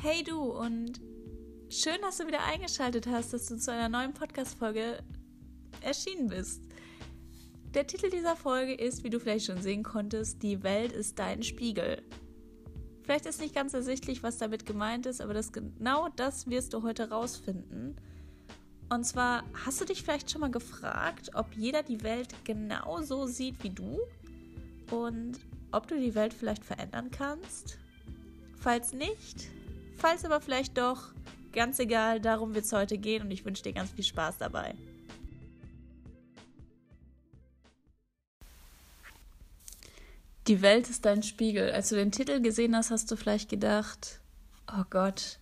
Hey du und schön, dass du wieder eingeschaltet hast, dass du zu einer neuen Podcast-Folge erschienen bist. Der Titel dieser Folge ist, wie du vielleicht schon sehen konntest, Die Welt ist dein Spiegel. Vielleicht ist nicht ganz ersichtlich, was damit gemeint ist, aber das genau das wirst du heute rausfinden. Und zwar, hast du dich vielleicht schon mal gefragt, ob jeder die Welt genauso sieht wie du? Und ob du die Welt vielleicht verändern kannst? Falls nicht, falls aber vielleicht doch, ganz egal, darum wird es heute gehen und ich wünsche dir ganz viel Spaß dabei. Die Welt ist dein Spiegel. Als du den Titel gesehen hast, hast du vielleicht gedacht, oh Gott,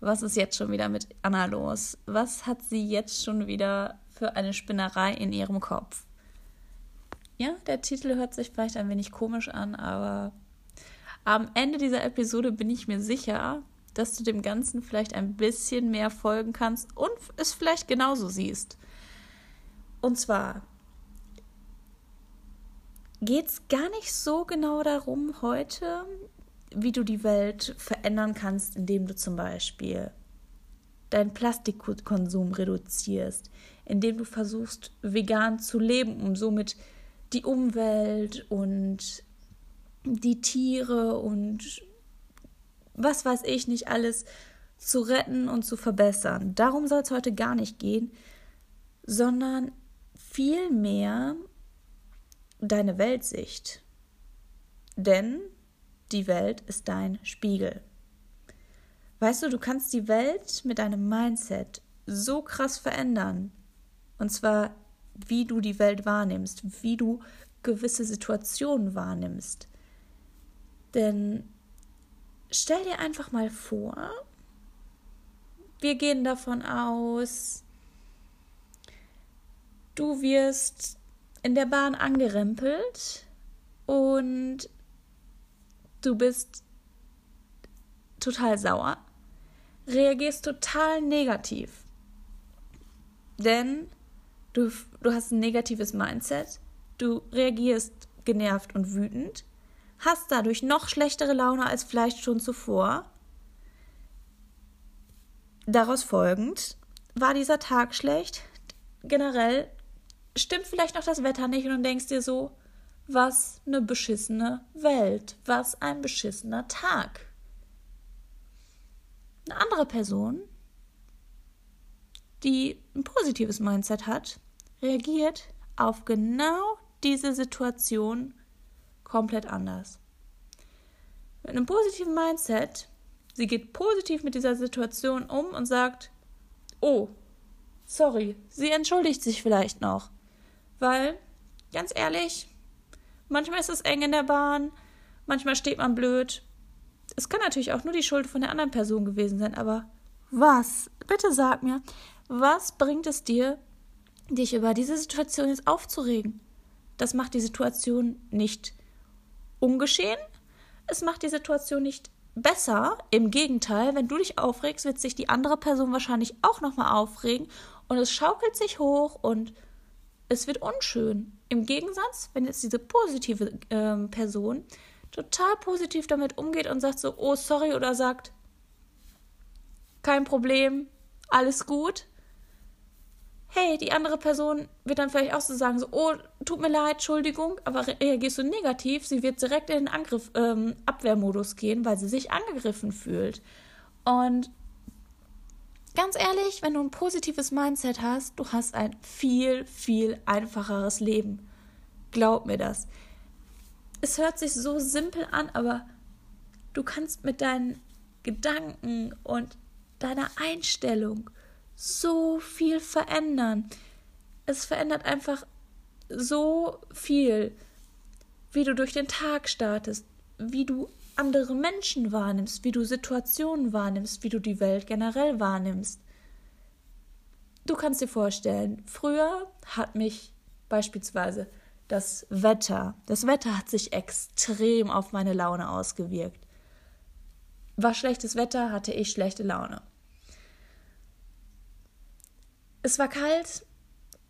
was ist jetzt schon wieder mit Anna los? Was hat sie jetzt schon wieder für eine Spinnerei in ihrem Kopf? Ja, der Titel hört sich vielleicht ein wenig komisch an, aber am Ende dieser Episode bin ich mir sicher, dass du dem Ganzen vielleicht ein bisschen mehr folgen kannst und es vielleicht genauso siehst. Und zwar geht es gar nicht so genau darum heute, wie du die Welt verändern kannst, indem du zum Beispiel deinen Plastikkonsum reduzierst, indem du versuchst, vegan zu leben, um somit die Umwelt und die Tiere und was weiß ich nicht alles zu retten und zu verbessern. Darum soll es heute gar nicht gehen, sondern vielmehr deine Weltsicht. Denn die Welt ist dein Spiegel. Weißt du, du kannst die Welt mit deinem Mindset so krass verändern. Und zwar wie du die Welt wahrnimmst, wie du gewisse Situationen wahrnimmst. Denn stell dir einfach mal vor, wir gehen davon aus, du wirst in der Bahn angerempelt und du bist total sauer, reagierst total negativ. Denn Du, du hast ein negatives Mindset, du reagierst genervt und wütend, hast dadurch noch schlechtere Laune als vielleicht schon zuvor. Daraus folgend war dieser Tag schlecht. Generell stimmt vielleicht noch das Wetter nicht und du denkst dir so, was eine beschissene Welt, was ein beschissener Tag. Eine andere Person, die ein positives Mindset hat, reagiert auf genau diese Situation komplett anders. Mit einem positiven Mindset, sie geht positiv mit dieser Situation um und sagt, oh, sorry, sie entschuldigt sich vielleicht noch. Weil, ganz ehrlich, manchmal ist es eng in der Bahn, manchmal steht man blöd. Es kann natürlich auch nur die Schuld von der anderen Person gewesen sein, aber was, bitte sag mir, was bringt es dir, dich über diese Situation jetzt aufzuregen. Das macht die Situation nicht ungeschehen. Es macht die Situation nicht besser. Im Gegenteil, wenn du dich aufregst, wird sich die andere Person wahrscheinlich auch nochmal aufregen und es schaukelt sich hoch und es wird unschön. Im Gegensatz, wenn jetzt diese positive äh, Person total positiv damit umgeht und sagt so, oh, sorry, oder sagt, kein Problem, alles gut, hey, die andere Person wird dann vielleicht auch so sagen, so, oh, tut mir leid, Entschuldigung, aber reagierst du negativ, sie wird direkt in den Angriff, ähm, Abwehrmodus gehen, weil sie sich angegriffen fühlt. Und ganz ehrlich, wenn du ein positives Mindset hast, du hast ein viel, viel einfacheres Leben. Glaub mir das. Es hört sich so simpel an, aber du kannst mit deinen Gedanken und deiner Einstellung so viel verändern. Es verändert einfach so viel, wie du durch den Tag startest, wie du andere Menschen wahrnimmst, wie du Situationen wahrnimmst, wie du die Welt generell wahrnimmst. Du kannst dir vorstellen, früher hat mich beispielsweise das Wetter, das Wetter hat sich extrem auf meine Laune ausgewirkt. War schlechtes Wetter, hatte ich schlechte Laune. Es war kalt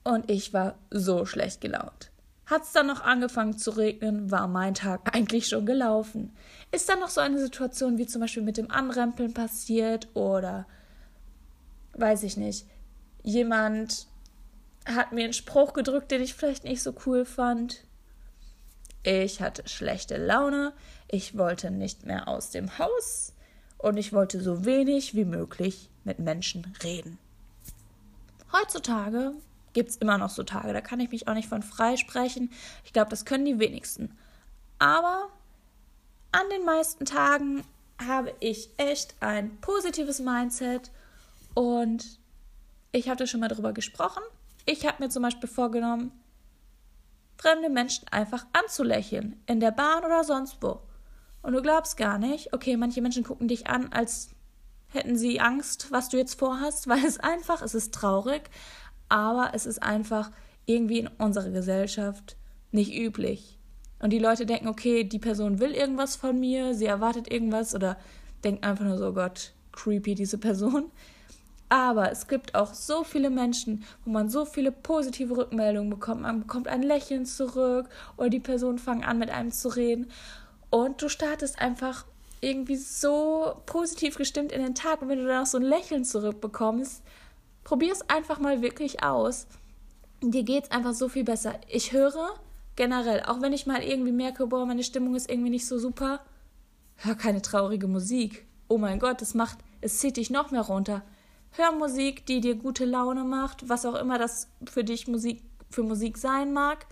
und ich war so schlecht gelaunt. Hat es dann noch angefangen zu regnen, war mein Tag eigentlich schon gelaufen. Ist dann noch so eine Situation wie zum Beispiel mit dem Anrempeln passiert oder weiß ich nicht, jemand hat mir einen Spruch gedrückt, den ich vielleicht nicht so cool fand. Ich hatte schlechte Laune, ich wollte nicht mehr aus dem Haus und ich wollte so wenig wie möglich mit Menschen reden. Heutzutage gibt es immer noch so Tage. Da kann ich mich auch nicht von freisprechen. Ich glaube, das können die wenigsten. Aber an den meisten Tagen habe ich echt ein positives Mindset und ich hatte schon mal darüber gesprochen. Ich habe mir zum Beispiel vorgenommen, fremde Menschen einfach anzulächeln, in der Bahn oder sonst wo. Und du glaubst gar nicht, okay, manche Menschen gucken dich an, als hätten sie Angst, was du jetzt vorhast, weil es einfach, es ist traurig, aber es ist einfach irgendwie in unserer Gesellschaft nicht üblich. Und die Leute denken, okay, die Person will irgendwas von mir, sie erwartet irgendwas oder denkt einfach nur so, oh Gott, creepy diese Person. Aber es gibt auch so viele Menschen, wo man so viele positive Rückmeldungen bekommt. Man bekommt ein Lächeln zurück oder die Personen fangen an, mit einem zu reden. Und du startest einfach irgendwie so positiv gestimmt in den Tag. Und wenn du dann auch so ein Lächeln zurückbekommst, Probier es einfach mal wirklich aus. Dir geht es einfach so viel besser. Ich höre generell, auch wenn ich mal irgendwie merke, boah, meine Stimmung ist irgendwie nicht so super, hör keine traurige Musik. Oh mein Gott, es macht, es zieht dich noch mehr runter. Hör Musik, die dir gute Laune macht, was auch immer das für dich Musik für Musik sein mag.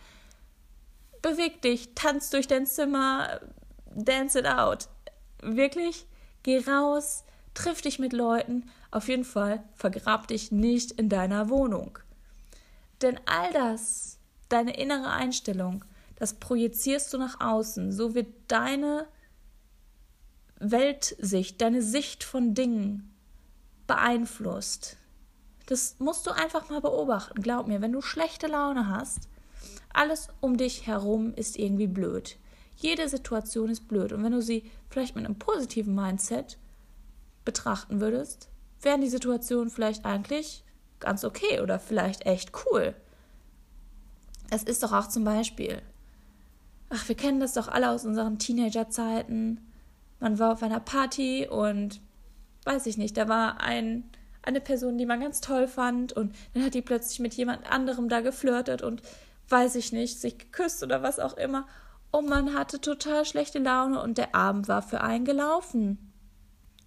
Beweg dich, tanz durch dein Zimmer, dance it out. Wirklich, geh raus, triff dich mit Leuten, auf jeden Fall vergrab dich nicht in deiner Wohnung. Denn all das, deine innere Einstellung, das projizierst du nach außen. So wird deine Weltsicht, deine Sicht von Dingen beeinflusst. Das musst du einfach mal beobachten. Glaub mir, wenn du schlechte Laune hast, alles um dich herum ist irgendwie blöd. Jede Situation ist blöd. Und wenn du sie vielleicht mit einem positiven Mindset betrachten würdest, wären die Situationen vielleicht eigentlich ganz okay oder vielleicht echt cool. Es ist doch auch zum Beispiel, ach, wir kennen das doch alle aus unseren Teenagerzeiten. Man war auf einer Party und weiß ich nicht, da war ein, eine Person, die man ganz toll fand und dann hat die plötzlich mit jemand anderem da geflirtet und weiß ich nicht, sich geküsst oder was auch immer. Und man hatte total schlechte Laune und der Abend war für einen gelaufen.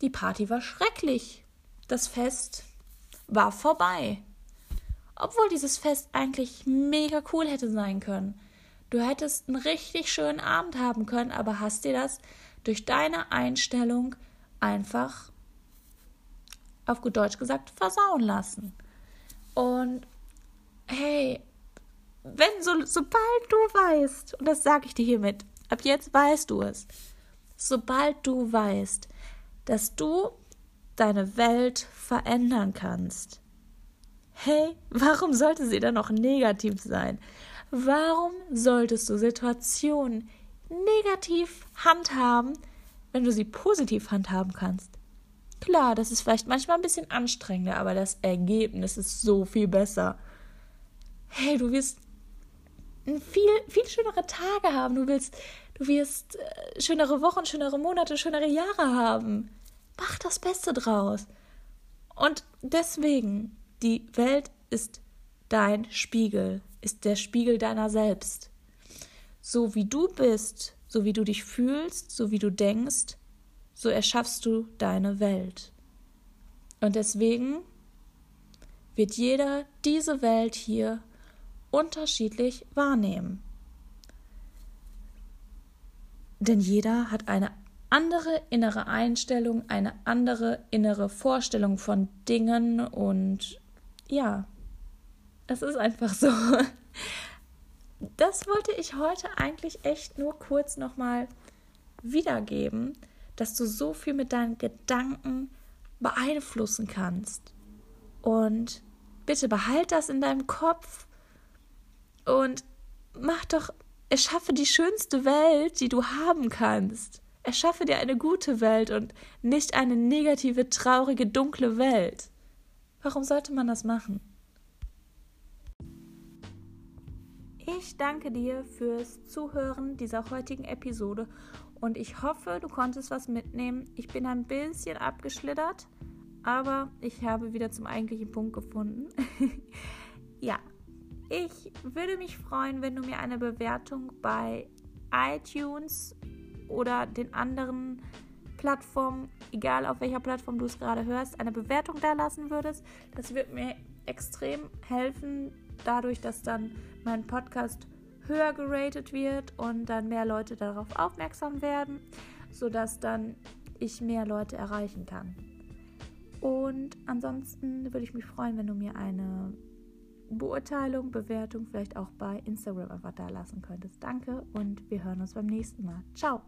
Die Party war schrecklich. Das Fest war vorbei. Obwohl dieses Fest eigentlich mega cool hätte sein können. Du hättest einen richtig schönen Abend haben können, aber hast dir das durch deine Einstellung einfach, auf gut Deutsch gesagt, versauen lassen. Und hey, wenn so, sobald du weißt, und das sage ich dir hiermit, ab jetzt weißt du es, sobald du weißt, dass du deine Welt verändern kannst. Hey, warum sollte sie dann noch negativ sein? Warum solltest du Situationen negativ handhaben, wenn du sie positiv handhaben kannst? Klar, das ist vielleicht manchmal ein bisschen anstrengender, aber das Ergebnis ist so viel besser. Hey, du wirst viel, viel schönere Tage haben. Du willst, du wirst äh, schönere Wochen, schönere Monate, schönere Jahre haben. Mach das Beste draus. Und deswegen, die Welt ist dein Spiegel, ist der Spiegel deiner selbst. So wie du bist, so wie du dich fühlst, so wie du denkst, so erschaffst du deine Welt. Und deswegen wird jeder diese Welt hier unterschiedlich wahrnehmen. Denn jeder hat eine andere innere Einstellung, eine andere innere Vorstellung von Dingen und ja, es ist einfach so. Das wollte ich heute eigentlich echt nur kurz nochmal wiedergeben, dass du so viel mit deinen Gedanken beeinflussen kannst. Und bitte behalt das in deinem Kopf und mach doch, erschaffe die schönste Welt, die du haben kannst. Erschaffe dir eine gute Welt und nicht eine negative, traurige, dunkle Welt. Warum sollte man das machen? Ich danke dir fürs Zuhören dieser heutigen Episode und ich hoffe, du konntest was mitnehmen. Ich bin ein bisschen abgeschlittert, aber ich habe wieder zum eigentlichen Punkt gefunden. ja, ich würde mich freuen, wenn du mir eine Bewertung bei iTunes oder den anderen Plattformen, egal auf welcher Plattform du es gerade hörst, eine Bewertung da lassen würdest. Das wird mir extrem helfen, dadurch, dass dann mein Podcast höher geratet wird und dann mehr Leute darauf aufmerksam werden, sodass dann ich mehr Leute erreichen kann. Und ansonsten würde ich mich freuen, wenn du mir eine Beurteilung, Bewertung vielleicht auch bei Instagram einfach da lassen könntest. Danke und wir hören uns beim nächsten Mal. Ciao!